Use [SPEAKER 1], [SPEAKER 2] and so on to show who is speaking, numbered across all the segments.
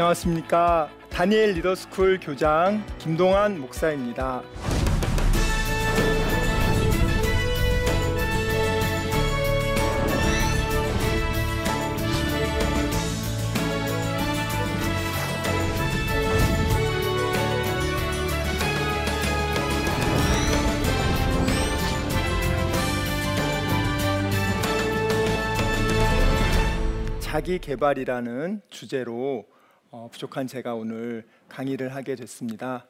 [SPEAKER 1] 안녕하십니까. 다니엘 리더스쿨 교장 김동환 목사입니다. 자기 개발이라는 주제로 어, 부족한 제가 오늘 강의를 하게 됐습니다.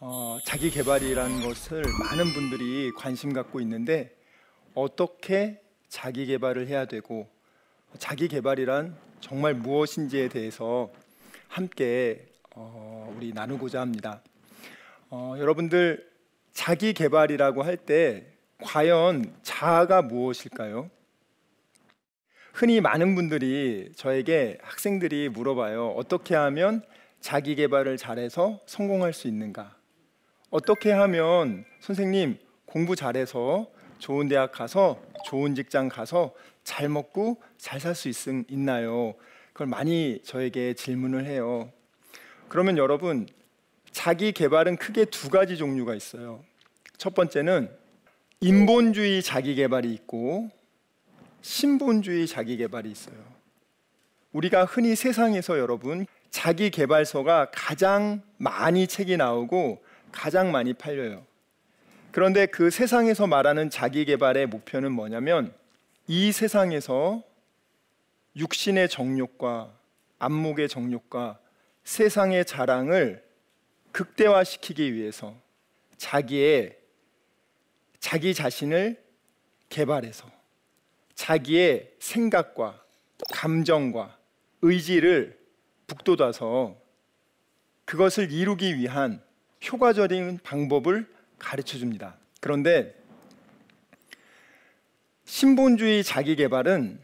[SPEAKER 1] 어, 자기 개발이라는 것을 많은 분들이 관심 갖고 있는데 어떻게 자기 개발을 해야 되고 자기 개발이란 정말 무엇인지에 대해서 함께 어, 우리 나누고자 합니다. 어, 여러분들 자기 개발이라고 할 때 과연 자아가 무엇일까요? 흔히 많은 분들이 저에게 학생들이 물어봐요. 어떻게 하면 자기 개발을 잘해서 성공할 수 있는가? 어떻게 하면 선생님 공부 잘해서 좋은 대학 가서 좋은 직장 가서 잘 먹고 잘 살 수 있나요? 그걸 많이 저에게 질문을 해요. 그러면 여러분 자기 개발은 크게 두 가지 종류가 있어요. 첫 번째는 인본주의 자기 개발이 있고 신본주의 자기 개발이 있어요. 우리가 흔히 세상에서 여러분 자기 개발서가 가장 많이 책이 나오고 가장 많이 팔려요. 그런데 그 세상에서 말하는 자기 개발의 목표는 뭐냐면 이 세상에서 육신의 정욕과 안목의 정욕과 세상의 자랑을 극대화시키기 위해서 자기의 자기 자신을 개발해서 자기의 생각과 감정과 의지를 북돋아서 그것을 이루기 위한 효과적인 방법을 가르쳐 줍니다. 그런데 신본주의 자기 개발은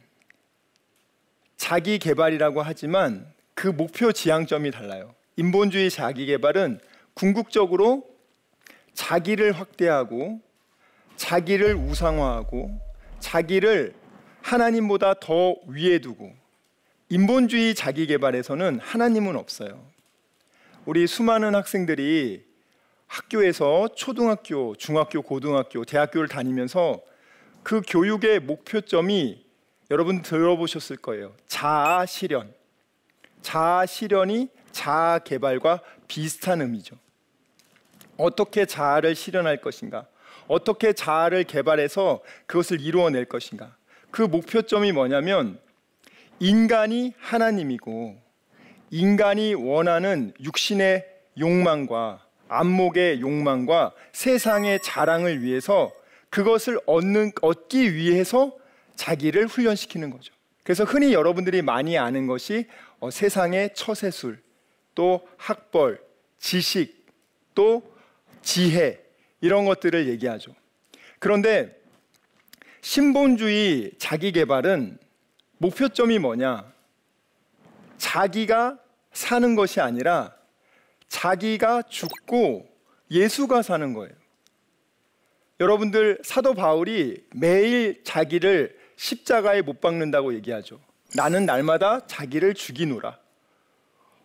[SPEAKER 1] 자기 개발이라고 하지만 그 목표 지향점이 달라요. 인본주의 자기 개발은 궁극적으로 자기를 확대하고 자기를 우상화하고 자기를 하나님보다 더 위에 두고 인본주의 자기 개발에서는 하나님은 없어요. 우리 수많은 학생들이 학교에서 초등학교, 중학교, 고등학교, 대학교를 다니면서 그 교육의 목표점이 여러분 들어보셨을 거예요. 자아 실현. 자아 실현이 자아 개발과 비슷한 의미죠. 어떻게 자아를 실현할 것인가? 어떻게 자아를 개발해서 그것을 이루어낼 것인가? 그 목표점이 뭐냐면 인간이 하나님이고 인간이 원하는 육신의 욕망과 안목의 욕망과 세상의 자랑을 위해서 그것을 얻는 얻기 위해서 자기를 훈련시키는 거죠. 그래서 흔히 여러분들이 많이 아는 것이 어, 세상의 처세술, 또 학벌, 지식, 또 지혜 이런 것들을 얘기하죠. 그런데 신본주의 자기 개발은 목표점이 뭐냐? 자기가 사는 것이 아니라 자기가 죽고 예수가 사는 거예요. 여러분들 사도 바울이 매일 자기를 십자가에 못 박는다고 얘기하죠. 나는 날마다 자기를 죽이노라.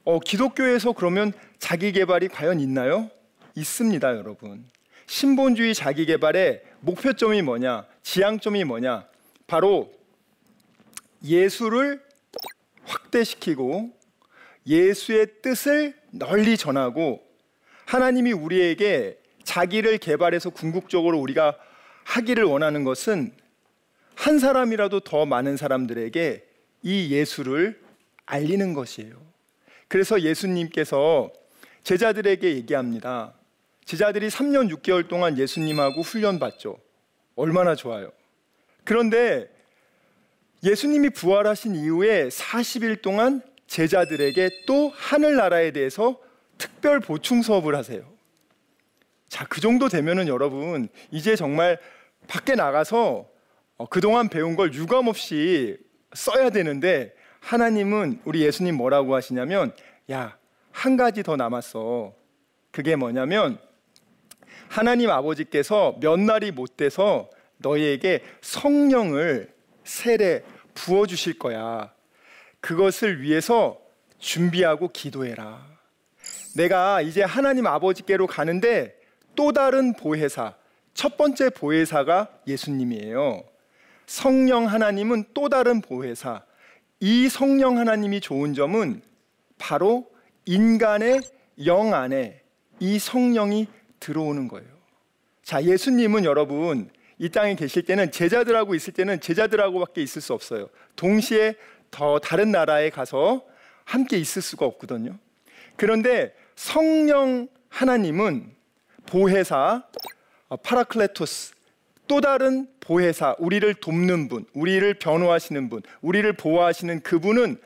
[SPEAKER 1] 어, 기독교에서 그러면 자기 개발이 과연 있나요? 있습니다, 여러분. 신본주의 자기 개발의 목표점이 뭐냐? 지향점이 뭐냐? 바로 예수를 확대시키고 예수의 뜻을 널리 전하고 하나님이 우리에게 자기를 개발해서 궁극적으로 우리가 하기를 원하는 것은 한 사람이라도 더 많은 사람들에게 이 예수를 알리는 것이에요. 그래서 예수님께서 제자들에게 얘기합니다. 제자들이 3년 6개월 동안 예수님하고 훈련받죠. 얼마나 좋아요. 그런데 예수님이 부활하신 이후에 40일 동안 제자들에게 또 하늘나라에 대해서 특별 보충 수업을 하세요. 자, 그 정도 되면은 여러분, 이제 정말 밖에 나가서 어, 그동안 배운 걸 유감 없이 써야 되는데 하나님은 우리 예수님 뭐라고 하시냐면 야, 한 가지 더 남았어. 그게 뭐냐면 하나님 아버지께서 몇 날이 못 돼서 너희에게 성령을 세례 부어 주실 거야. 그것을 위해서 준비하고 기도해라. 내가 이제 하나님 아버지께로 가는데 또 다른 보혜사, 첫 번째 보혜사가 예수님이에요. 성령 하나님은 또 다른 보혜사. 이 성령 하나님이 좋은 점은 바로 인간의 영 안에 이 성령이 들어오는 거예요. 자, 예수님은 여러분 이 땅에 계실 때는 제자들하고 있을 때는 제자들하고밖에 있을 수 없어요. 동시에 더 다른 나라에 가서 함께 있을 수가 없거든요. 그런데 성령 하나님은 보혜사 어, παράκλητος 또 다른 보혜사 우리를 돕는 분, 우리를 변호하시는 분, 우리를 보호하시는 그분은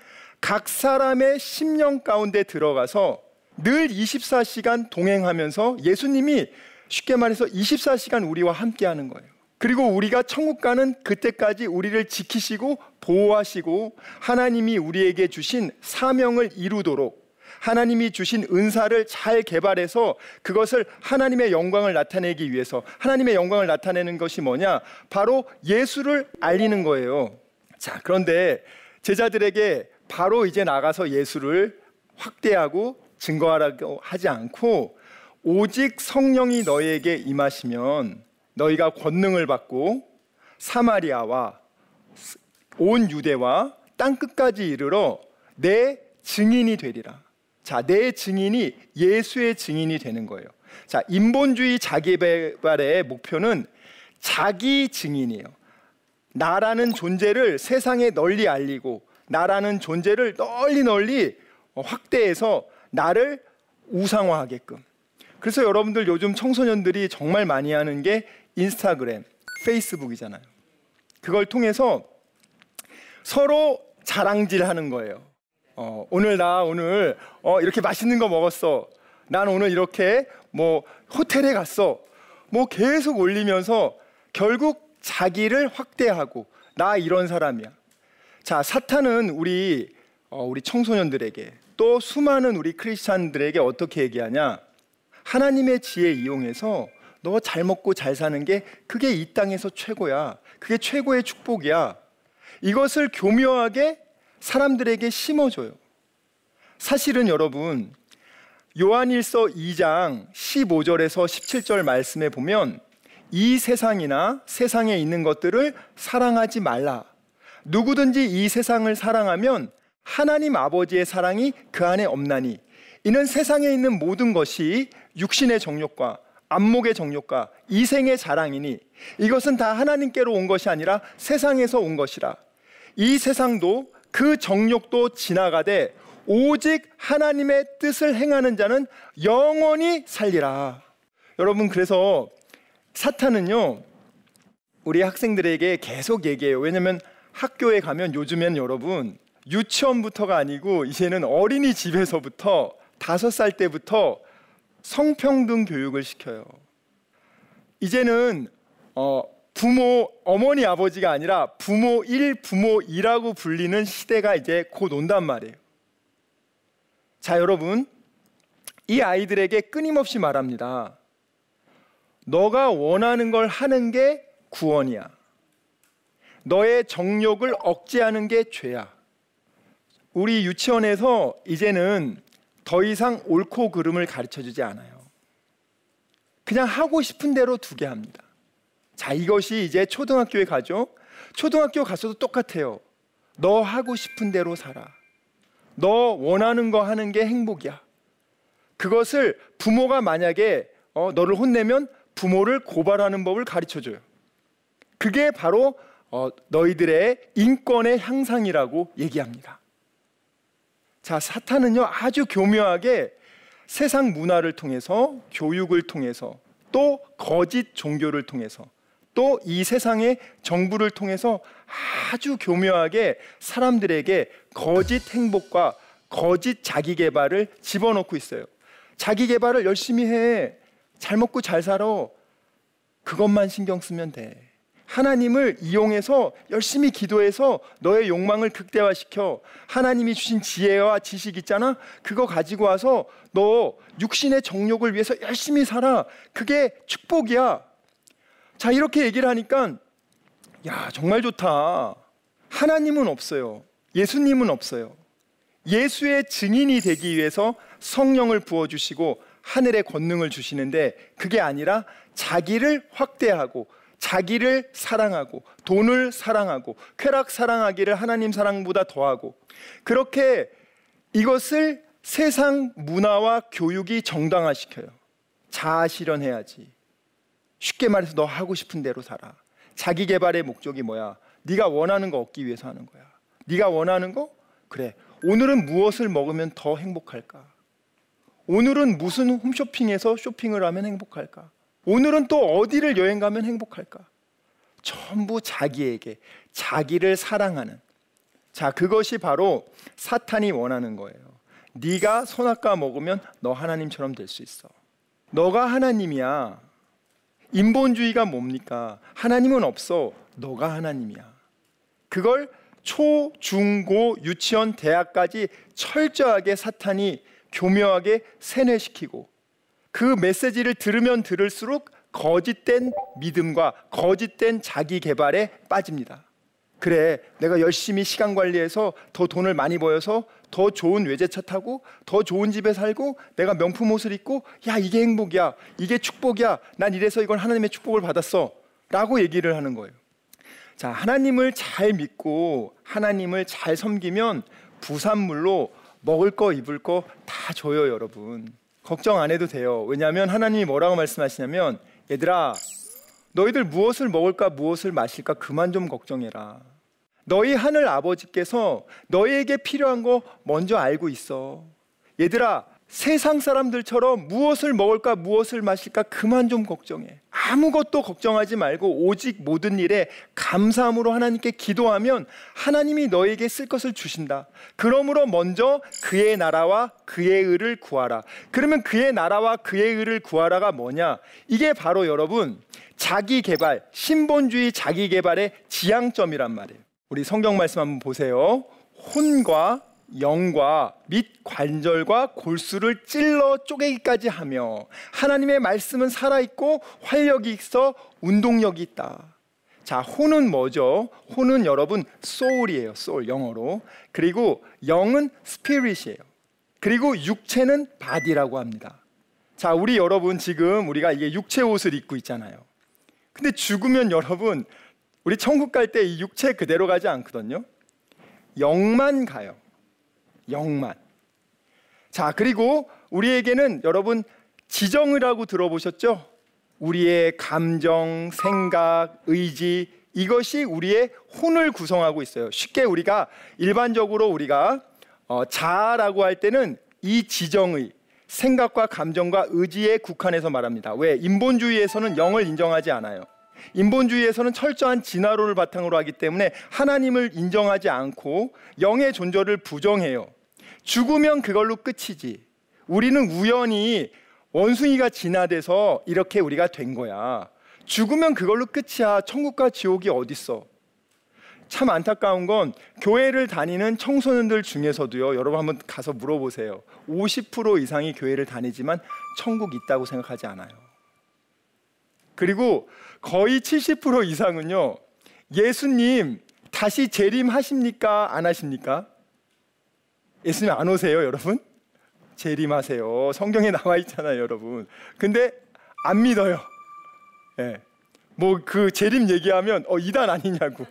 [SPEAKER 1] 각 사람의 심령 가운데 들어가서 늘 24시간 동행하면서 예수님이 쉽게 말해서 24시간 우리와 함께 하는 거예요. 그리고 우리가 천국 가는 그때까지 우리를 지키시고 보호하시고 하나님이 우리에게 주신 사명을 이루도록 하나님이 주신 은사를 잘 개발해서 그것을 하나님의 영광을 나타내기 위해서 하나님의 영광을 나타내는 것이 뭐냐? 바로 예수를 알리는 거예요. 자, 그런데 제자들에게 바로 이제 나가서 예수를 확대하고 증거하라고 하지 않고 오직 성령이 너희에게 임하시면 너희가 권능을 받고 사마리아와 온 유대와 땅 끝까지 이르러 내 증인이 되리라. 자, 내 증인이 예수의 증인이 되는 거예요. 자, 인본주의 자기개발의 목표는 자기 증인이에요. 나라는 존재를 세상에 널리 알리고 나라는 존재를 널리 널리 확대해서 나를 우상화하게끔. 그래서 여러분들 요즘 청소년들이 정말 많이 하는 게 인스타그램, 페이스북이잖아요. 그걸 통해서 서로 자랑질 하는 거예요. 어, 오늘 나 오늘 어, 이렇게 맛있는 거 먹었어. 난 오늘 이렇게 뭐 호텔에 갔어. 뭐 계속 올리면서 결국 자기를 확대하고 나 이런 사람이야. 자, 사탄은 우리 어, 우리 청소년들에게 또 수많은 우리 크리스찬들에게 어떻게 얘기하냐? 하나님의 지혜 이용해서 너 잘 먹고 잘 사는 게 그게 이 땅에서 최고야. 그게 최고의 축복이야. 이것을 교묘하게 사람들에게 심어줘요. 사실은 여러분, 요한일서 2장 15절에서 17절 말씀에 보면 이 세상이나 세상에 있는 것들을 사랑하지 말라. 누구든지 이 세상을 사랑하면 하나님 아버지의 사랑이 그 안에 없나니 이는 세상에 있는 모든 것이 육신의 정욕과 안목의 정욕과 이생의 자랑이니 이것은 다 하나님께로 온 것이 아니라 세상에서 온 것이라 이 세상도 그 정욕도 지나가되 오직 하나님의 뜻을 행하는 자는 영원히 살리라. 여러분 그래서 사탄은요 우리 학생들에게 계속 얘기해요. 왜냐하면 학교에 가면 요즘엔 여러분 유치원부터가 아니고 이제는 어린이집에서부터 다섯 살 때부터 성평등 교육을 시켜요. 이제는 어, 부모 어머니 아버지가 아니라 부모 1, 부모 2라고 불리는 시대가 이제 곧 온단 말이에요. 자, 여러분. 이 아이들에게 끊임없이 말합니다. 너가 원하는 걸 하는 게 구원이야. 너의 정욕을 억제하는 게 죄야. 우리 유치원에서 이제는 더 이상 옳고 그름을 가르쳐 주지 않아요. 그냥 하고 싶은 대로 두게 합니다. 자, 이것이 이제 초등학교에 가죠. 초등학교 가서도 똑같아요. 너 하고 싶은 대로 살아. 너 원하는 거 하는 게 행복이야. 그것을 부모가 만약에 어, 너를 혼내면 부모를 고발하는 법을 가르쳐 줘요. 그게 바로 어, 너희들의 인권의 향상이라고 얘기합니다. 자, 사탄은요, 아주 교묘하게 세상 문화를 통해서, 교육을 통해서, 또 거짓 종교를 통해서, 또 이 세상의 정부를 통해서 아주 교묘하게 사람들에게 거짓 행복과 거짓 자기 개발을 집어넣고 있어요. 자기 개발을 열심히 해. 잘 먹고 잘 살아. 그것만 신경 쓰면 돼. 하나님을 이용해서 열심히 기도해서 너의 욕망을 극대화시켜 하나님이 주신 지혜와 지식 있잖아? 그거 가지고 와서 너 육신의 정욕을 위해서 열심히 살아. 그게 축복이야. 자 이렇게 얘기를 하니까 야 정말 좋다. 하나님은 없어요. 예수님은 없어요. 예수의 증인이 되기 위해서 성령을 부어주시고 하늘의 권능을 주시는데 그게 아니라 자기를 확대하고 자기를 사랑하고 돈을 사랑하고 쾌락 사랑하기를 하나님 사랑보다 더하고 그렇게 이것을 세상 문화와 교육이 정당화시켜요. 자아 실현해야지. 쉽게 말해서 너 하고 싶은 대로 살아. 자기 개발의 목적이 뭐야? 네가 원하는 거 얻기 위해서 하는 거야. 네가 원하는 거? 그래. 오늘은 무엇을 먹으면 더 행복할까? 오늘은 무슨 홈쇼핑에서 쇼핑을 하면 행복할까? 오늘은 또 어디를 여행 가면 행복할까? 전부 자기에게 자기를 사랑하는 자 그것이 바로 사탄이 원하는 거예요. 네가 선악과 먹으면 너 하나님처럼 될 수 있어. 너가 하나님이야. 인본주의가 뭡니까? 하나님은 없어. 너가 하나님이야. 그걸 초, 중, 고, 유치원, 대학까지 철저하게 사탄이 교묘하게 세뇌시키고 그 메시지를 들으면 들을수록 거짓된 믿음과 거짓된 자기 개발에 빠집니다. 그래, 내가 열심히 시간 관리해서 더 돈을 많이 벌어서 더 좋은 외제차 타고 더 좋은 집에 살고 내가 명품 옷을 입고 야, 이게 행복이야. 이게 축복이야. 난 이래서 이건 하나님의 축복을 받았어. 라고 얘기를 하는 거예요. 자, 하나님을 잘 믿고 하나님을 잘 섬기면 부산물로 먹을 거 입을 거 다 줘요, 여러분. 걱정 안 해도 돼요. 왜냐하면 하나님이 뭐라고 말씀하시냐면 얘들아, 너희들 무엇을 먹을까 무엇을 마실까 그만 좀 걱정해라. 너희 하늘 아버지께서 너희에게 필요한 거 먼저 알고 있어. 얘들아, 세상 사람들처럼 무엇을 먹을까 무엇을 마실까 그만 좀 걱정해. 아무것도 걱정하지 말고 오직 모든 일에 감사함으로 하나님께 기도하면 하나님이 너에게 쓸 것을 주신다. 그러므로 먼저 그의 나라와 그의 의를 구하라. 그러면 그의 나라와 그의 의를 구하라가 뭐냐? 이게 바로 여러분 자기 개발, 신본주의 자기 개발의 지향점이란 말이에요. 우리 성경 말씀 한번 보세요. 혼과 영과 및 관절과 골수를 찔러 쪼개기까지 하며 하나님의 말씀은 살아있고 활력이 있어 운동력이 있다. 자, 혼은 뭐죠? 혼은 여러분 soul이에요. soul 영어로. 그리고 영은 spirit이에요. 그리고 육체는 body라고 합니다. 자, 우리 여러분 지금 우리가 이게 육체 옷을 입고 있잖아요. 근데 죽으면 여러분 우리 천국 갈 때 이 육체 그대로 가지 않거든요. 영만 가요. 영만. 자, 그리고 우리에게는 여러분 지정이라고 들어보셨죠? 우리의 감정, 생각, 의지 이것이 우리의 혼을 구성하고 있어요. 쉽게 우리가 일반적으로 우리가 어, 자아라고 할 때는 이 지정의 생각과 감정과 의지에 국한해서 말합니다. 왜? 인본주의에서는 영을 인정하지 않아요. 인본주의에서는 철저한 진화론을 바탕으로 하기 때문에 하나님을 인정하지 않고 영의 존재를 부정해요. 죽으면 그걸로 끝이지. 우리는 우연히 원숭이가 진화돼서 이렇게 우리가 된 거야. 죽으면 그걸로 끝이야. 천국과 지옥이 어딨어? 참 안타까운 건 교회를 다니는 청소년들 중에서도요. 여러분 한번 가서 물어보세요. 50% 이상이 교회를 다니지만 천국 있다고 생각하지 않아요. 그리고 거의 70% 이상은요. 예수님 다시 재림하십니까? 안 하십니까? 예수님 안 오세요, 여러분? 재림하세요. 성경에 나와 있잖아요, 여러분. 근데 안 믿어요. 예. 네. 뭐그 재림 얘기하면 어 이단 아니냐고.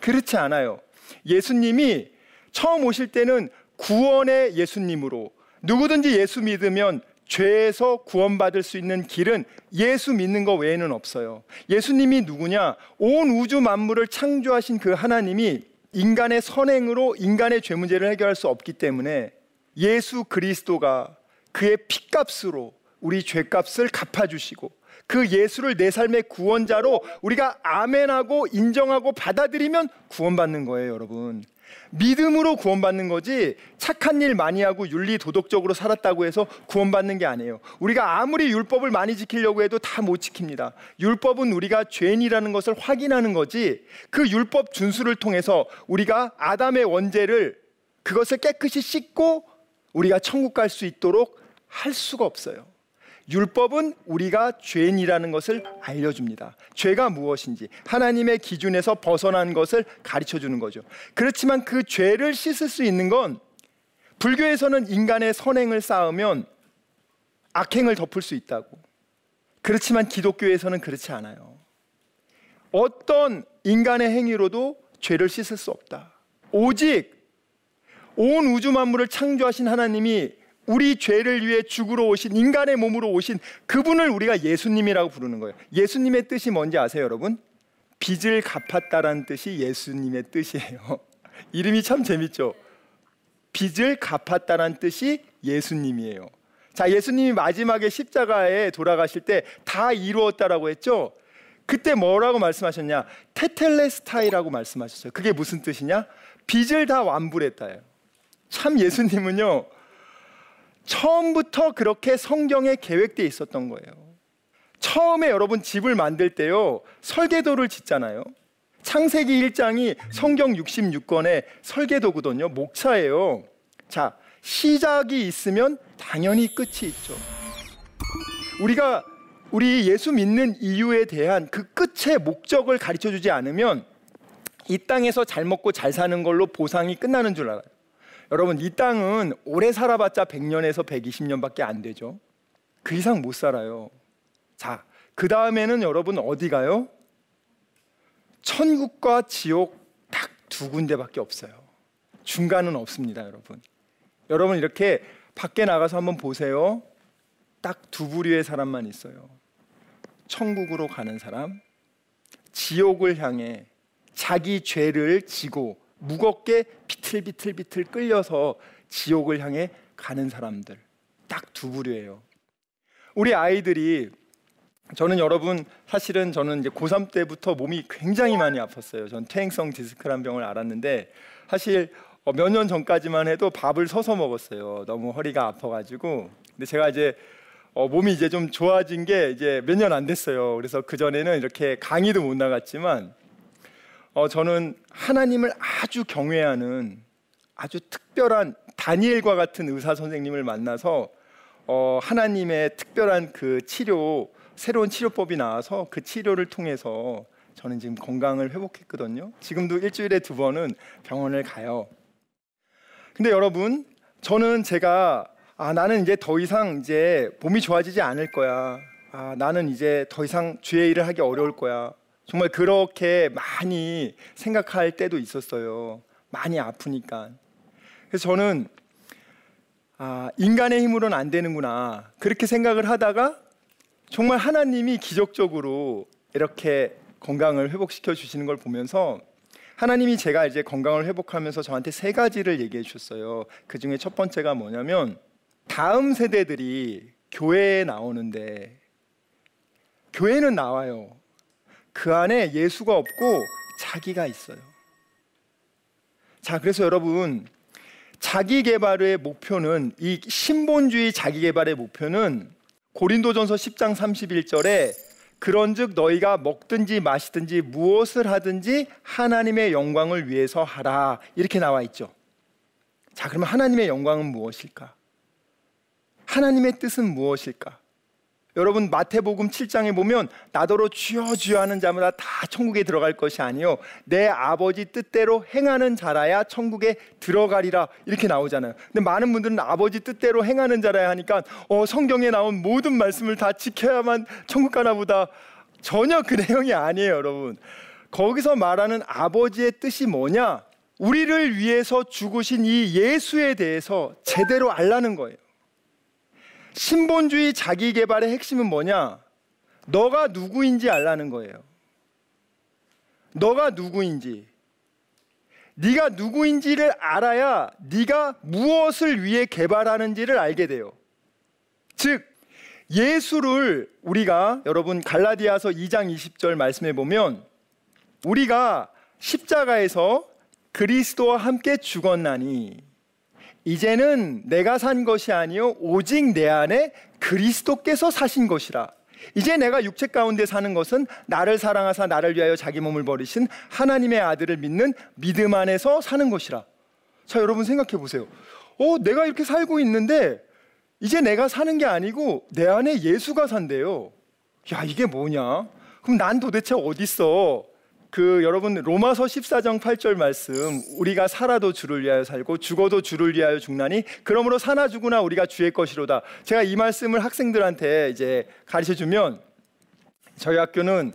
[SPEAKER 1] 그렇지 않아요. 예수님이 처음 오실 때는 구원의 예수님으로 누구든지 예수 믿으면 죄에서 구원받을 수 있는 길은 예수 믿는 것 외에는 없어요. 예수님이 누구냐? 온 우주 만물을 창조하신 그 하나님이 인간의 선행으로 인간의 죄 문제를 해결할 수 없기 때문에 예수 그리스도가 그의 피값으로 우리 죄값을 갚아주시고 그 예수를 내 삶의 구원자로 우리가 아멘하고 인정하고 받아들이면 구원받는 거예요, 여러분. 믿음으로 구원받는 거지 착한 일 많이 하고 윤리 도덕적으로 살았다고 해서 구원받는 게 아니에요. 우리가 아무리 율법을 많이 지키려고 해도 다 못 지킵니다. 율법은 우리가 죄인이라는 것을 확인하는 거지 그 율법 준수를 통해서 우리가 아담의 원죄를 그것을 깨끗이 씻고 우리가 천국 갈 수 있도록 할 수가 없어요. 율법은 우리가 죄인이라는 것을 알려줍니다. 죄가 무엇인지 하나님의 기준에서 벗어난 것을 가르쳐 주는 거죠. 그렇지만 그 죄를 씻을 수 있는 건 불교에서는 인간의 선행을 쌓으면 악행을 덮을 수 있다고. 그렇지만 기독교에서는 그렇지 않아요. 어떤 인간의 행위로도 죄를 씻을 수 없다. 오직 온 우주 만물을 창조하신 하나님이 우리 죄를 위해 죽으러 오신 인간의 몸으로 오신 그분을 우리가 예수님이라고 부르는 거예요. 예수님의 뜻이 뭔지 아세요, 여러분? 빚을 갚았다라는 뜻이 예수님의 뜻이에요. 이름이 참 재밌죠. 빚을 갚았다는 뜻이 예수님이에요. 자, 예수님이 마지막에 십자가에 돌아가실 때 다 이루었다라고 했죠. 그때 뭐라고 말씀하셨냐? 테텔레스타이라고 말씀하셨어요. 그게 무슨 뜻이냐? 빚을 다 완불했다예요. 참 예수님은요. 처음부터 그렇게 성경에 계획되어 있었던 거예요. 처음에 여러분 집을 만들 때요. 설계도를 짓잖아요. 창세기 1장이 성경 66권의 설계도거든요. 목차예요. 자, 시작이 있으면 당연히 끝이 있죠. 우리가 우리 예수 믿는 이유에 대한 그 끝의 목적을 가르쳐 주지 않으면 이 땅에서 잘 먹고 잘 사는 걸로 보상이 끝나는 줄 알아요. 여러분, 이 땅은 오래 살아봤자 100년에서 120년밖에 안 되죠. 그 이상 못 살아요. 자, 그 다음에는 여러분 어디 가요? 천국과 지옥 딱 두 군데밖에 없어요. 중간은 없습니다, 여러분. 여러분 이렇게 밖에 나가서 한번 보세요. 딱 두 부류의 사람만 있어요. 천국으로 가는 사람, 지옥을 향해 자기 죄를 지고 무겁게 비틀비틀비틀 끌려서 지옥을 향해 가는 사람들 딱 두 부류예요. 우리 아이들이 저는 여러분 사실은 저는 이제 고3 때부터 몸이 굉장히 많이 아팠어요. 전 퇴행성 디스크란 병을 알았는데 사실 어, 몇년 전까지만 해도 밥을 서서 먹었어요. 너무 허리가 아파가지고. 근데 제가 이제 어, 몸이 이제 좀 좋아진 게 이제 몇 년 안 됐어요. 그래서 그 전에는 이렇게 강의도 못 나갔지만 어, 저는 하나님을 아주 경외하는 아주 특별한 다니엘과 같은 의사 선생님을 만나서 어, 하나님의 특별한 그 치료 새로운 치료법이 나와서 그 치료를 통해서 저는 지금 건강을 회복했거든요. 지금도 일주일에 두 번은 병원을 가요. 근데 여러분, 저는 제가 아, 나는 이제 더 이상 이제 몸이 좋아지지 않을 거야. 아, 나는 이제 더 이상 주의 일을 하기 어려울 거야. 정말 그렇게 많이 생각할 때도 있었어요. 많이 아프니까. 그래서 저는 아, 인간의 힘으로는 안 되는구나. 그렇게 생각을 하다가 정말 하나님이 기적적으로 이렇게 건강을 회복시켜 주시는 걸 보면서 하나님이 제가 이제 건강을 회복하면서 저한테 세 가지를 얘기해 주셨어요. 그 중에 첫 번째가 뭐냐면 다음 세대들이 교회에 나오는데 교회는 나와요. 그 안에 예수가 없고 자기가 있어요. 자, 그래서 여러분 자기 개발의 목표는 이 신본주의 자기 개발의 목표는 고린도전서 10장 31절에 그런즉 너희가 먹든지 마시든지 무엇을 하든지 하나님의 영광을 위해서 하라 이렇게 나와 있죠. 자, 그러면 하나님의 영광은 무엇일까? 하나님의 뜻은 무엇일까? 여러분 마태복음 7장에 보면 나더러 주여 주여 하는 자마다 다 천국에 들어갈 것이 아니요 내 아버지 뜻대로 행하는 자라야 천국에 들어가리라 이렇게 나오잖아요. 근데 많은 분들은 아버지 뜻대로 행하는 자라야 하니까 어 성경에 나온 모든 말씀을 다 지켜야만 천국 가나 보다 전혀 그 내용이 아니에요, 여러분. 거기서 말하는 아버지의 뜻이 뭐냐? 우리를 위해서 죽으신 이 예수에 대해서 제대로 알라는 거예요. 신본주의 자기 개발의 핵심은 뭐냐? 너가 누구인지 알라는 거예요. 너가 누구인지. 네가 누구인지를 알아야 네가 무엇을 위해 개발하는지를 알게 돼요. 즉 예수를 우리가 여러분 갈라디아서 2장 20절 말씀해 보면 우리가 십자가에서 그리스도와 함께 죽었나니 이제는 내가 산 것이 아니요 오직 내 안에 그리스도께서 사신 것이라. 이제 내가 육체 가운데 사는 것은 나를 사랑하사 나를 위하여 자기 몸을 버리신 하나님의 아들을 믿는 믿음 안에서 사는 것이라. 자, 여러분 생각해 보세요. 어, 내가 이렇게 살고 있는데 이제 내가 사는 게 아니고 내 안에 예수가 산대요. 야, 이게 뭐냐? 그럼 난 도대체 어디 있어? 그 여러분 로마서 14장 8절 말씀 우리가 살아도 주를 위하여 살고 죽어도 주를 위하여 죽나니 그러므로 사나 죽으나 우리가 주의 것이로다. 제가 이 말씀을 학생들한테 이제 가르쳐 주면 저희 학교는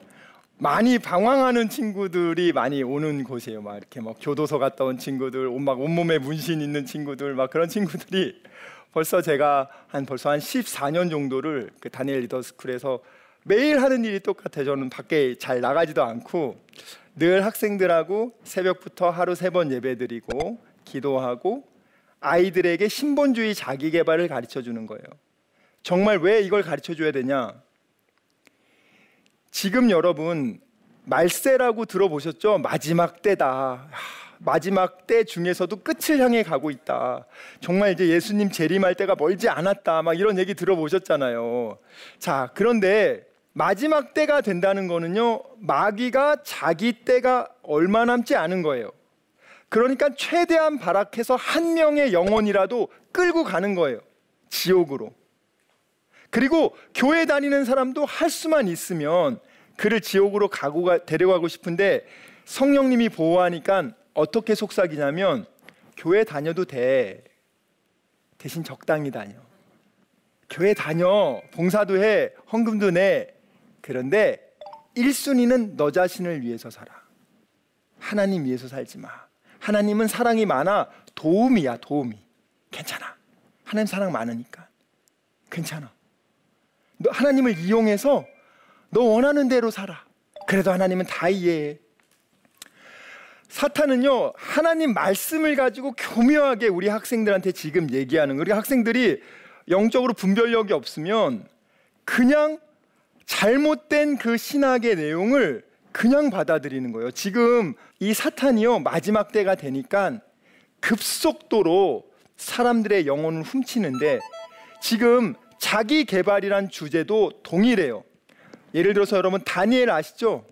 [SPEAKER 1] 많이 방황하는 친구들이 많이 오는 곳이에요. 막 이렇게 막 교도소 갔다 온 친구들, 막 온몸에 문신 있는 친구들, 막 그런 친구들이 벌써 제가 한 벌써 한 14년 정도를 그 다니엘 리더스쿨에서 매일 하는 일이 똑같아요. 저는 밖에 잘 나가지도 않고 늘 학생들하고 새벽부터 하루 세 번 예배드리고 기도하고 아이들에게 신본주의 자기 개발을 가르쳐 주는 거예요. 정말 왜 이걸 가르쳐 줘야 되냐? 지금 여러분 말세라고 들어보셨죠? 마지막 때다. 마지막 때 중에서도 끝을 향해 가고 있다. 정말 이제 예수님 재림할 때가 멀지 않았다. 막 이런 얘기 들어보셨잖아요. 자, 그런데 마지막 때가 된다는 거는요, 마귀가 자기 때가 얼마 남지 않은 거예요. 그러니까 최대한 발악해서 한 명의 영혼이라도 끌고 가는 거예요. 지옥으로. 그리고 교회 다니는 사람도 할 수만 있으면 그를 지옥으로 가고 데려가고 싶은데 성령님이 보호하니까 어떻게 속삭이냐면 교회 다녀도 돼. 대신 적당히 다녀. 교회 다녀. 봉사도 해. 헌금도 내. 그런데 1순위는 너 자신을 위해서 살아. 하나님 위해서 살지 마. 하나님은 사랑이 많아. 도움이야, 도움이. 괜찮아. 하나님 사랑 많으니까. 괜찮아. 너 하나님을 이용해서 너 원하는 대로 살아. 그래도 하나님은 다 이해해. 사탄은요, 하나님 말씀을 가지고 교묘하게 우리 학생들한테 지금 얘기하는 거예요. 우리 학생들이 영적으로 분별력이 없으면 그냥 잘못된 그 신학의 내용을 그냥 받아들이는 거예요. 지금 이 사탄이요, 마지막 때가 되니까 급속도로 사람들의 영혼을 훔치는데 지금 자기 개발이란 주제도 동일해요. 예를 들어서 여러분 다니엘 아시죠?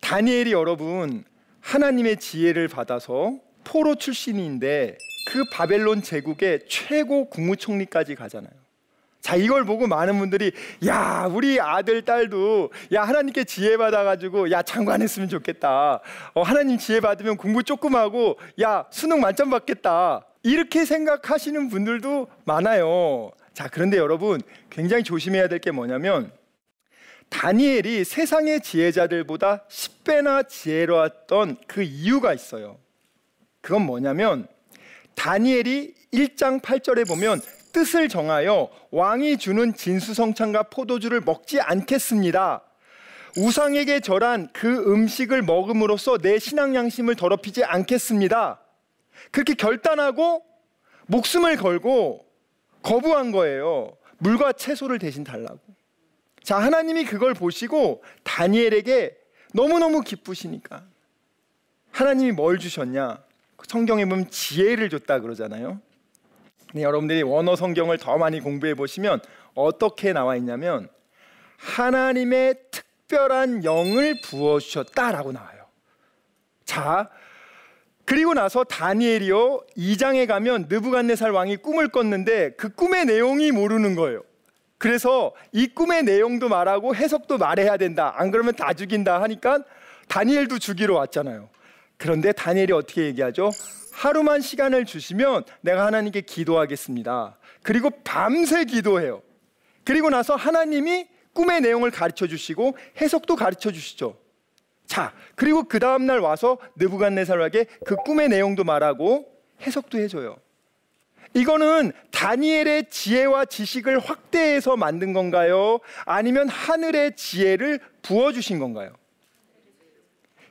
[SPEAKER 1] 다니엘이 여러분 하나님의 지혜를 받아서 포로 출신인데 그 바벨론 제국의 최고 국무총리까지 가잖아요. 자 이걸 보고 많은 분들이 야 우리 아들 딸도 야 하나님께 지혜 받아 가지고 야 장관 했으면 좋겠다. 어, 하나님 지혜 받으면 공부 조금 하고 야 수능 만점 받겠다. 이렇게 생각하시는 분들도 많아요. 자 그런데 여러분 굉장히 조심해야 될 게 뭐냐면 다니엘이 세상의 지혜자들보다 10배나 지혜로웠던 그 이유가 있어요. 그건 뭐냐면 다니엘이 1장 8절에 보면 뜻을 정하여 왕이 주는 진수성찬과 포도주를 먹지 않겠습니다. 우상에게 절한 그 음식을 먹음으로써 내 신앙 양심을 더럽히지 않겠습니다. 그렇게 결단하고 목숨을 걸고 거부한 거예요. 물과 채소를 대신 달라고. 자, 하나님이 그걸 보시고 다니엘에게 너무너무 기쁘시니까 하나님이 뭘 주셨냐? 성경에 보면 지혜를 줬다 그러잖아요. 네, 여러분들이 원어 성경을 더 많이 공부해 보시면 어떻게 나와 있냐면 하나님의 특별한 영을 부어 주셨다라고 나와요. 자, 그리고 나서 다니엘이요 2장에 가면 느부갓네살 왕이 꿈을 꿨는데 그 꿈의 내용이 모르는 거예요. 그래서 이 꿈의 내용도 말하고 해석도 말해야 된다. 안 그러면 다 죽인다 하니까 다니엘도 죽이러 왔잖아요. 그런데 다니엘이 어떻게 얘기하죠? 하루만 시간을 주시면 내가 하나님께 기도하겠습니다. 그리고 밤새 기도해요. 그리고 나서 하나님이 꿈의 내용을 가르쳐 주시고 해석도 가르쳐 주시죠. 자, 그리고 그 다음 날 와서 느부갓네살에게 그 꿈의 내용도 말하고 해석도 해줘요. 이거는 다니엘의 지혜와 지식을 확대해서 만든 건가요? 아니면 하늘의 지혜를 부어주신 건가요?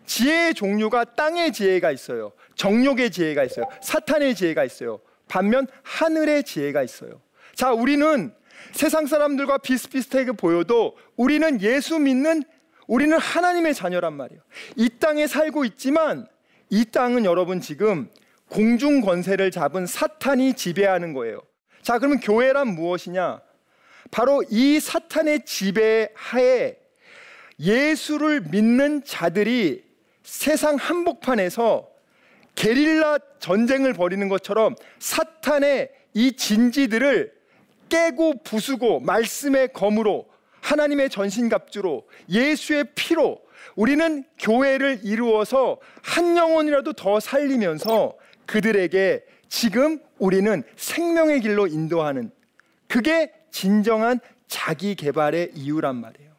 [SPEAKER 1] 지혜의 종류가 땅의 지혜가 있어요. 정욕의 지혜가 있어요. 사탄의 지혜가 있어요. 반면 하늘의 지혜가 있어요. 자, 우리는 세상 사람들과 비슷비슷하게 보여도 우리는 예수 믿는 우리는 하나님의 자녀란 말이에요. 이 땅에 살고 있지만 이 땅은 여러분 지금 공중 권세를 잡은 사탄이 지배하는 거예요. 자, 그러면 교회란 무엇이냐? 바로 이 사탄의 지배 하에 예수를 믿는 자들이 세상 한복판에서 게릴라 전쟁을 벌이는 것처럼 사탄의 이 진지들을 깨고 부수고 말씀의 검으로 하나님의 전신갑주로 예수의 피로 우리는 교회를 이루어서 한 영혼이라도 더 살리면서 그들에게 지금 우리는 생명의 길로 인도하는 그게 진정한 자기 개발의 이유란 말이에요.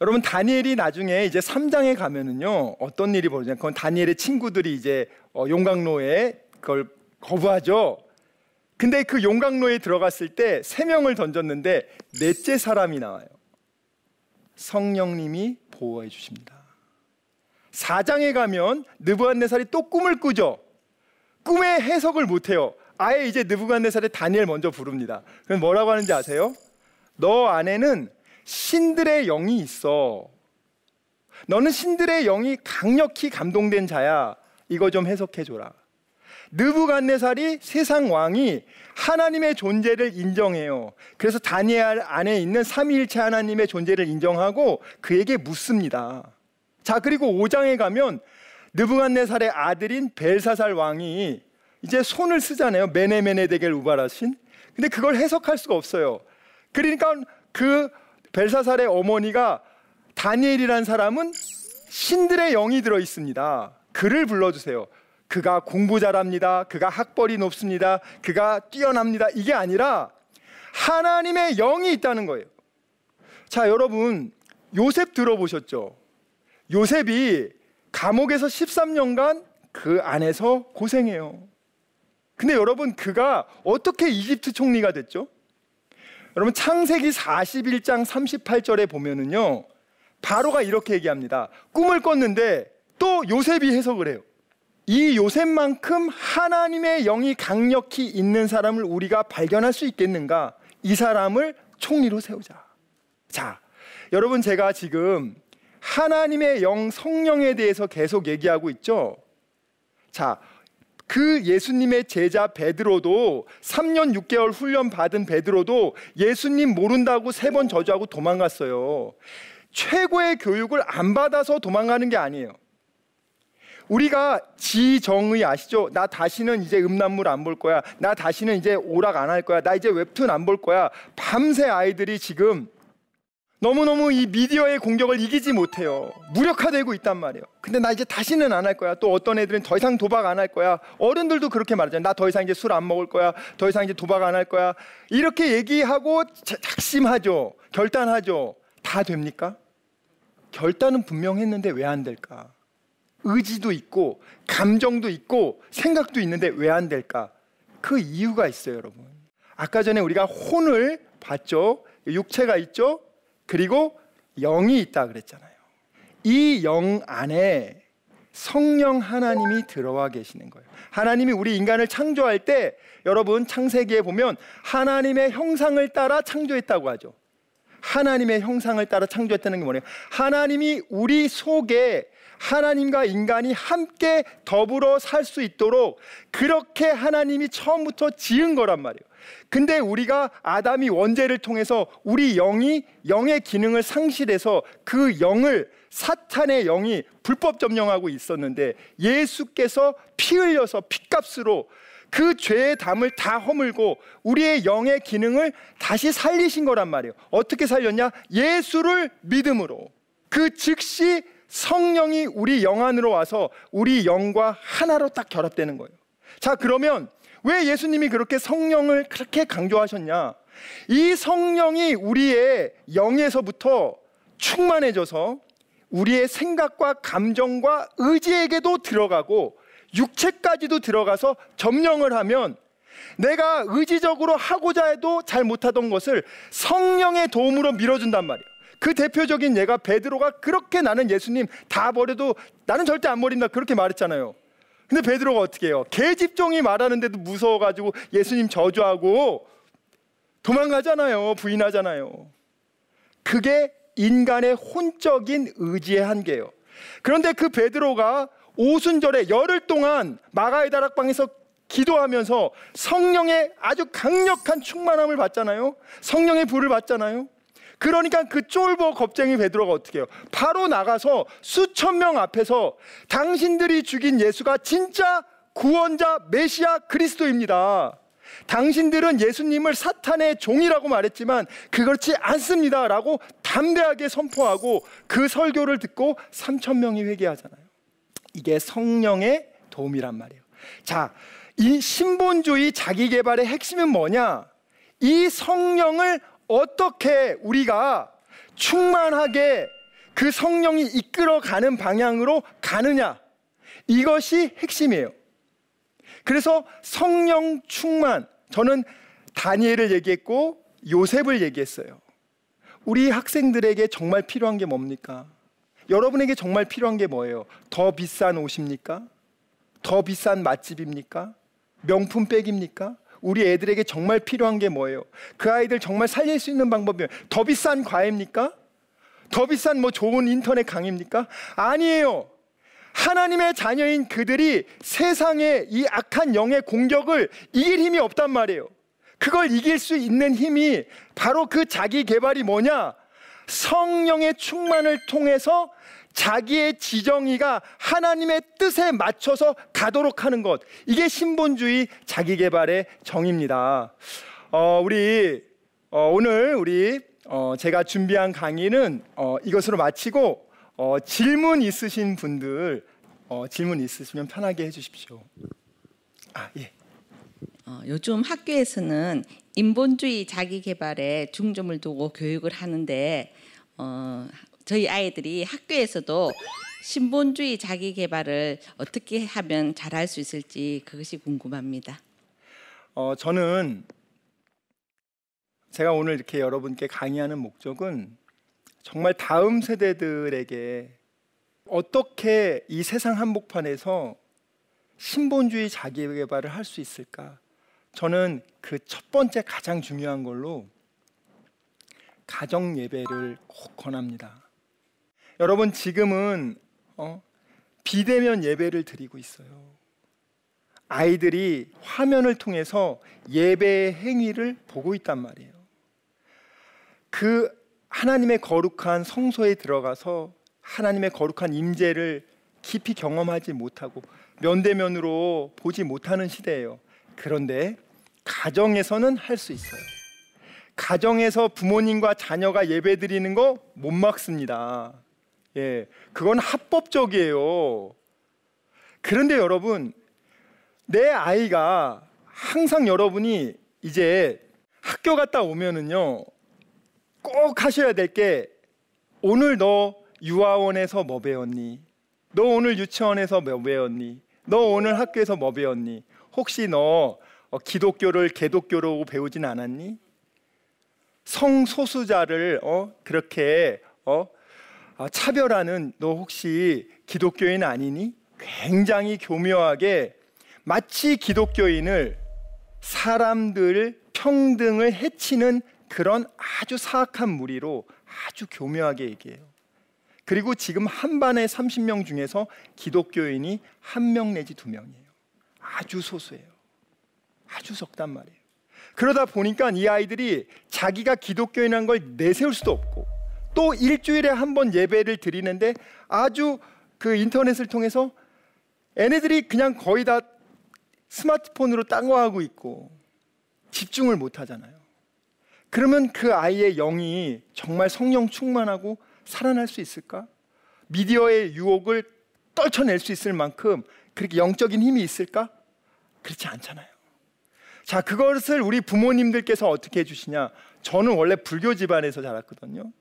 [SPEAKER 1] 여러분 다니엘이 나중에 이제 3장에 가면은요 어떤 일이 벌어지냐 그건 다니엘의 친구들이 이제 어, 용광로에 그걸 거부하죠. 근데 그 용광로에 들어갔을 때 세 명을 던졌는데 넷째 사람이 나와요. 성령님이 보호해 주십니다. 4장에 가면 느부갓네살이 또 꿈을 꾸죠. 꿈의 해석을 못 해요. 아예 이제 느부갓네살의 다니엘 먼저 부릅니다. 그럼 뭐라고 하는지 아세요? 너 안에는 신들의 영이 있어. 너는 신들의 영이 강력히 감동된 자야. 이거 좀 해석해 줘라. 느부갓네살이 세상 왕이 하나님의 존재를 인정해요. 그래서 다니엘 안에 있는 삼위일체 하나님의 존재를 인정하고 그에게 묻습니다. 자, 그리고 5장에 가면 느부갓네살의 아들인 벨사살 왕이 이제 손을 쓰잖아요. 메네메네데겔 우바라신. 근데 그걸 해석할 수가 없어요. 그러니까 그 벨사살의 어머니가 다니엘이란 사람은 신들의 영이 들어 있습니다. 그를 불러주세요. 그가 공부 잘합니다. 그가 학벌이 높습니다. 그가 뛰어납니다. 이게 아니라 하나님의 영이 있다는 거예요. 자, 여러분, 요셉 들어보셨죠? 요셉이 감옥에서 13년간 그 안에서 고생해요. 근데 여러분, 그가 어떻게 이집트 총리가 됐죠? 여러분, 창세기 41장 38절에 보면은요, 바로가 이렇게 얘기합니다. 꿈을 꿨는데 또 요셉이 해석을 해요. 이 요셉만큼 하나님의 영이 강력히 있는 사람을 우리가 발견할 수 있겠는가? 이 사람을 총리로 세우자. 자, 여러분 제가 지금 하나님의 영 성령에 대해서 계속 얘기하고 있죠. 자, 그 예수님의 제자 베드로도 3년 6개월 훈련 받은 베드로도 예수님 모른다고 세 번 저주하고 도망갔어요. 최고의 교육을 안 받아서 도망가는 게 아니에요. 우리가 지정의 아시죠? 나 다시는 이제 음란물 안 볼 거야. 나 다시는 이제 오락 안 할 거야. 나 이제 웹툰 안 볼 거야. 밤새 아이들이 지금 너무너무 이 미디어의 공격을 이기지 못해요. 무력화되고 있단 말이에요. 근데 나 이제 다시는 안 할 거야. 또 어떤 애들은 더 이상 도박 안 할 거야. 어른들도 그렇게 말하잖아요. 나 더 이상 이제 술 안 먹을 거야. 더 이상 이제 도박 안 할 거야. 이렇게 얘기하고 작심하죠. 결단하죠. 다 됩니까? 결단은 분명 했는데 왜 안 될까? 의지도 있고 감정도 있고 생각도 있는데 왜 안 될까? 그 이유가 있어요, 여러분. 아까 전에 우리가 혼을 봤죠. 육체가 있죠. 그리고 영이 있다 그랬잖아요. 이 영 안에 성령 하나님이 들어와 계시는 거예요. 하나님이 우리 인간을 창조할 때 여러분 창세기에 보면 하나님의 형상을 따라 창조했다고 하죠. 하나님의 형상을 따라 창조했다는 게 뭐냐면 하나님이 우리 속에 하나님과 인간이 함께 더불어 살 수 있도록 그렇게 하나님이 처음부터 지은 거란 말이에요. 근데 우리가 아담이 원죄를 통해서 우리 영이 영의 기능을 상실해서 그 영을 사탄의 영이 불법 점령하고 있었는데 예수께서 피 흘려서 피값으로 그 죄의 담을 다 허물고 우리의 영의 기능을 다시 살리신 거란 말이에요. 어떻게 살렸냐? 예수를 믿음으로. 그 즉시 성령이 우리 영 안으로 와서 우리 영과 하나로 딱 결합되는 거예요. 자, 그러면 왜 예수님이 그렇게 성령을 그렇게 강조하셨냐? 이 성령이 우리의 영에서부터 충만해져서 우리의 생각과 감정과 의지에게도 들어가고 육체까지도 들어가서 점령을 하면 내가 의지적으로 하고자 해도 잘 못하던 것을 성령의 도움으로 밀어준단 말이에요. 그 대표적인 예가 베드로가 그렇게 나는 예수님 다 버려도 나는 절대 안 버린다 그렇게 말했잖아요. 근데 베드로가 어떻게 해요? 계집종이 말하는데도 무서워가지고 예수님 저주하고 도망가잖아요. 부인하잖아요. 그게 인간의 혼적인 의지의 한계예요. 그런데 그 베드로가 오순절에 열흘 동안 마가의 다락방에서 기도하면서 성령의 아주 강력한 충만함을 받잖아요. 성령의 불을 받잖아요. 그러니까 그 쫄보 겁쟁이 베드로가 어떻게 해요? 바로 나가서 수천 명 앞에서 당신들이 죽인 예수가 진짜 구원자 메시아 그리스도입니다. 당신들은 예수님을 사탄의 종이라고 말했지만 그렇지 않습니다 라고 담대하게 선포하고 그 설교를 듣고 3천 명이 회개하잖아요. 이게 성령의 도움이란 말이에요. 자, 이 신본주의 자기 개발의 핵심은 뭐냐? 이 성령을 어떻게 우리가 충만하게 그 성령이 이끌어가는 방향으로 가느냐. 이것이 핵심이에요. 그래서 성령 충만, 저는 다니엘을 얘기했고 요셉을 얘기했어요. 우리 학생들에게 정말 필요한 게 뭡니까? 여러분에게 정말 필요한 게 뭐예요? 더 비싼 옷입니까? 더 비싼 맛집입니까? 명품 백입니까? 우리 애들에게 정말 필요한 게 뭐예요? 그 아이들 정말 살릴 수 있는 방법이 더 비싼 과외입니까? 더 비싼 뭐 좋은 인터넷 강의입니까? 아니에요. 하나님의 자녀인 그들이 세상의 이 악한 영의 공격을 이길 힘이 없단 말이에요. 그걸 이길 수 있는 힘이 바로 그 자기 개발이 뭐냐? 성령의 충만을 통해서 자기의 지정의가 하나님의 뜻에 맞춰서 가도록 하는 것. 이게 신본주의 자기 개발의 정입니다. 어, 우리 어, 오늘 우리 어, 제가 준비한 강의는 어, 이것으로 마치고 어, 질문 있으신 분들 어, 질문 있으시면 편하게 해주십시오. 아 예.
[SPEAKER 2] 어, 요즘 학교에서는 인본주의 자기 개발에 중점을 두고 교육을 하는데 어, 저희 아이들이 학교에서도 신본주의 자기 개발을 어떻게 하면 잘할 수 있을지 그것이 궁금합니다.
[SPEAKER 1] 어, 저는 제가 오늘 이렇게 여러분께 강의하는 목적은 정말 다음 세대들에게 어떻게 이 세상 한복판에서 신본주의 자기 개발을 할 수 있을까? 저는 그 첫 번째 가장 중요한 걸로 가정 예배를 꼭 권합니다. 여러분 지금은 어, 비대면 예배를 드리고 있어요. 아이들이 화면을 통해서 예배의 행위를 보고 있단 말이에요. 그 하나님의 거룩한 성소에 들어가서 하나님의 거룩한 임재를 깊이 경험하지 못하고 면대면으로 보지 못하는 시대예요. 그런데 가정에서는 할 수 있어요. 가정에서 부모님과 자녀가 예배 드리는 거 못 막습니다. 예, 그건 합법적이에요. 그런데 여러분, 내 아이가 항상 여러분이 이제 학교 갔다 오면은요, 꼭 하셔야 될 게 오늘 너 유아원에서 뭐 배웠니? 너 오늘 유치원에서 뭐 배웠니? 너 오늘 학교에서 뭐 배웠니? 혹시 너 어, 기독교를 개독교로 배우진 않았니? 성소수자를 어 그렇게 어 아, 차별하는 너 혹시 기독교인 아니니? 굉장히 교묘하게 마치 기독교인을 사람들 평등을 해치는 그런 아주 사악한 무리로 아주 교묘하게 얘기해요. 그리고 지금 한 반의 30명 중에서 기독교인이 한 명 내지 두 명이에요. 아주 소수예요. 아주 적단 말이에요. 그러다 보니까 이 아이들이 자기가 기독교인한 걸 내세울 수도 없고 또 일주일에 한 번 예배를 드리는데 아주 그 인터넷을 통해서 얘네들이 그냥 거의 다 스마트폰으로 딴거하고 있고 집중을 못 하잖아요. 그러면 그 아이의 영이 정말 성령 충만하고 살아날 수 있을까? 미디어의 유혹을 떨쳐낼 수 있을 만큼 그렇게 영적인 힘이 있을까? 그렇지 않잖아요. 자, 그것을 우리 부모님들께서 어떻게 해주시냐? 저는 원래 불교 집안에서 자랐거든요.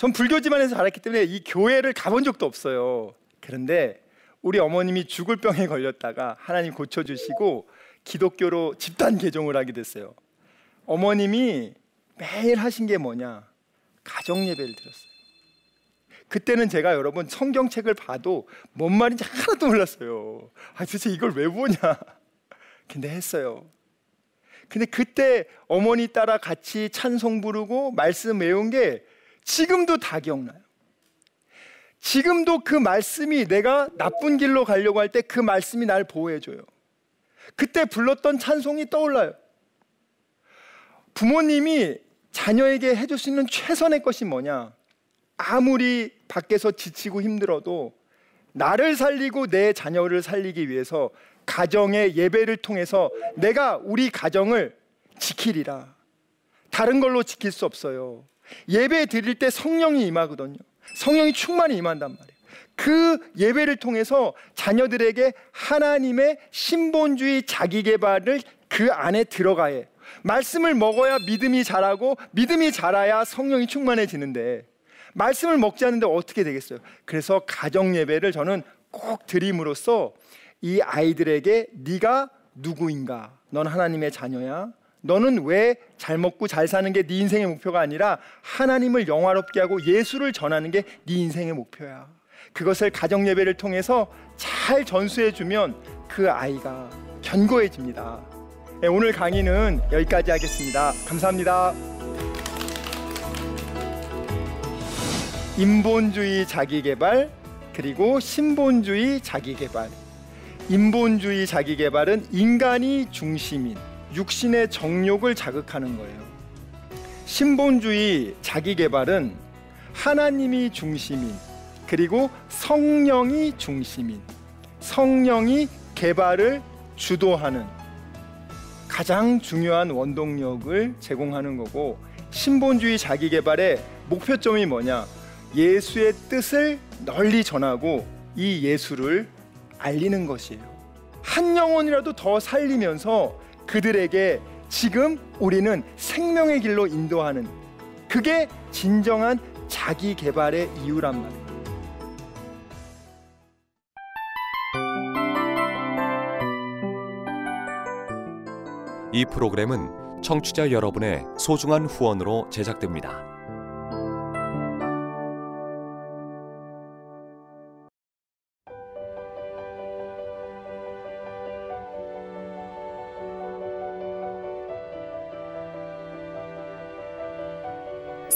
[SPEAKER 1] 전 불교 집안에서 자랐기 때문에 이 교회를 가본 적도 없어요. 그런데 우리 어머님이 죽을 병에 걸렸다가 하나님 고쳐주시고 기독교로 집단 개종을 하게 됐어요. 어머님이 매일 하신 게 뭐냐? 가정 예배를 드렸어요. 그때는 제가 여러분 성경책을 봐도 뭔 말인지 하나도 몰랐어요. 아, 도대체 이걸 왜 보냐? 근데 했어요. 근데 그때 어머니 따라 같이 찬송 부르고 말씀 외운 게 지금도 다 기억나요. 지금도 그 말씀이 내가 나쁜 길로 가려고 할 때 그 말씀이 날 보호해줘요. 그때 불렀던 찬송이 떠올라요. 부모님이 자녀에게 해줄 수 있는 최선의 것이 뭐냐? 아무리 밖에서 지치고 힘들어도 나를 살리고 내 자녀를 살리기 위해서 가정의 예배를 통해서 내가 우리 가정을 지키리라. 다른 걸로 지킬 수 없어요. 예배 드릴 때 성령이 임하거든요. 성령이 충만히 임한단 말이에요. 그 예배를 통해서 자녀들에게 하나님의 신본주의 자기 개발을 그 안에 들어가야 말씀을 먹어야 믿음이 자라고 믿음이 자라야 성령이 충만해지는데 말씀을 먹지 않는데 어떻게 되겠어요? 그래서 가정 예배를 저는 꼭 드림으로써 이 아이들에게 네가 누구인가? 넌 하나님의 자녀야. 너는 왜 잘 먹고 잘 사는 게 네 인생의 목표가 아니라 하나님을 영화롭게 하고 예수를 전하는 게 네 인생의 목표야. 그것을 가정 예배를 통해서 잘 전수해 주면 그 아이가 견고해집니다. 네, 오늘 강의는 여기까지 하겠습니다. 감사합니다. 인본주의 자기개발 그리고 신본주의 자기개발. 인본주의 자기개발은 인간이 중심인 육신의 정욕을 자극하는 거예요. 신본주의 자기 개발은 하나님이 중심인 그리고 성령이 중심인 성령이 개발을 주도하는 가장 중요한 원동력을 제공하는 거고 신본주의 자기 개발의 목표점이 뭐냐? 예수의 뜻을 널리 전하고 이 예수를 알리는 것이에요. 한 영혼이라도 더 살리면서 그들에게 지금 우리는 생명의 길로 인도하는 그게 진정한 자기 개발의 이유란 말이에요.
[SPEAKER 3] 이 프로그램은 청취자 여러분의 소중한 후원으로 제작됩니다.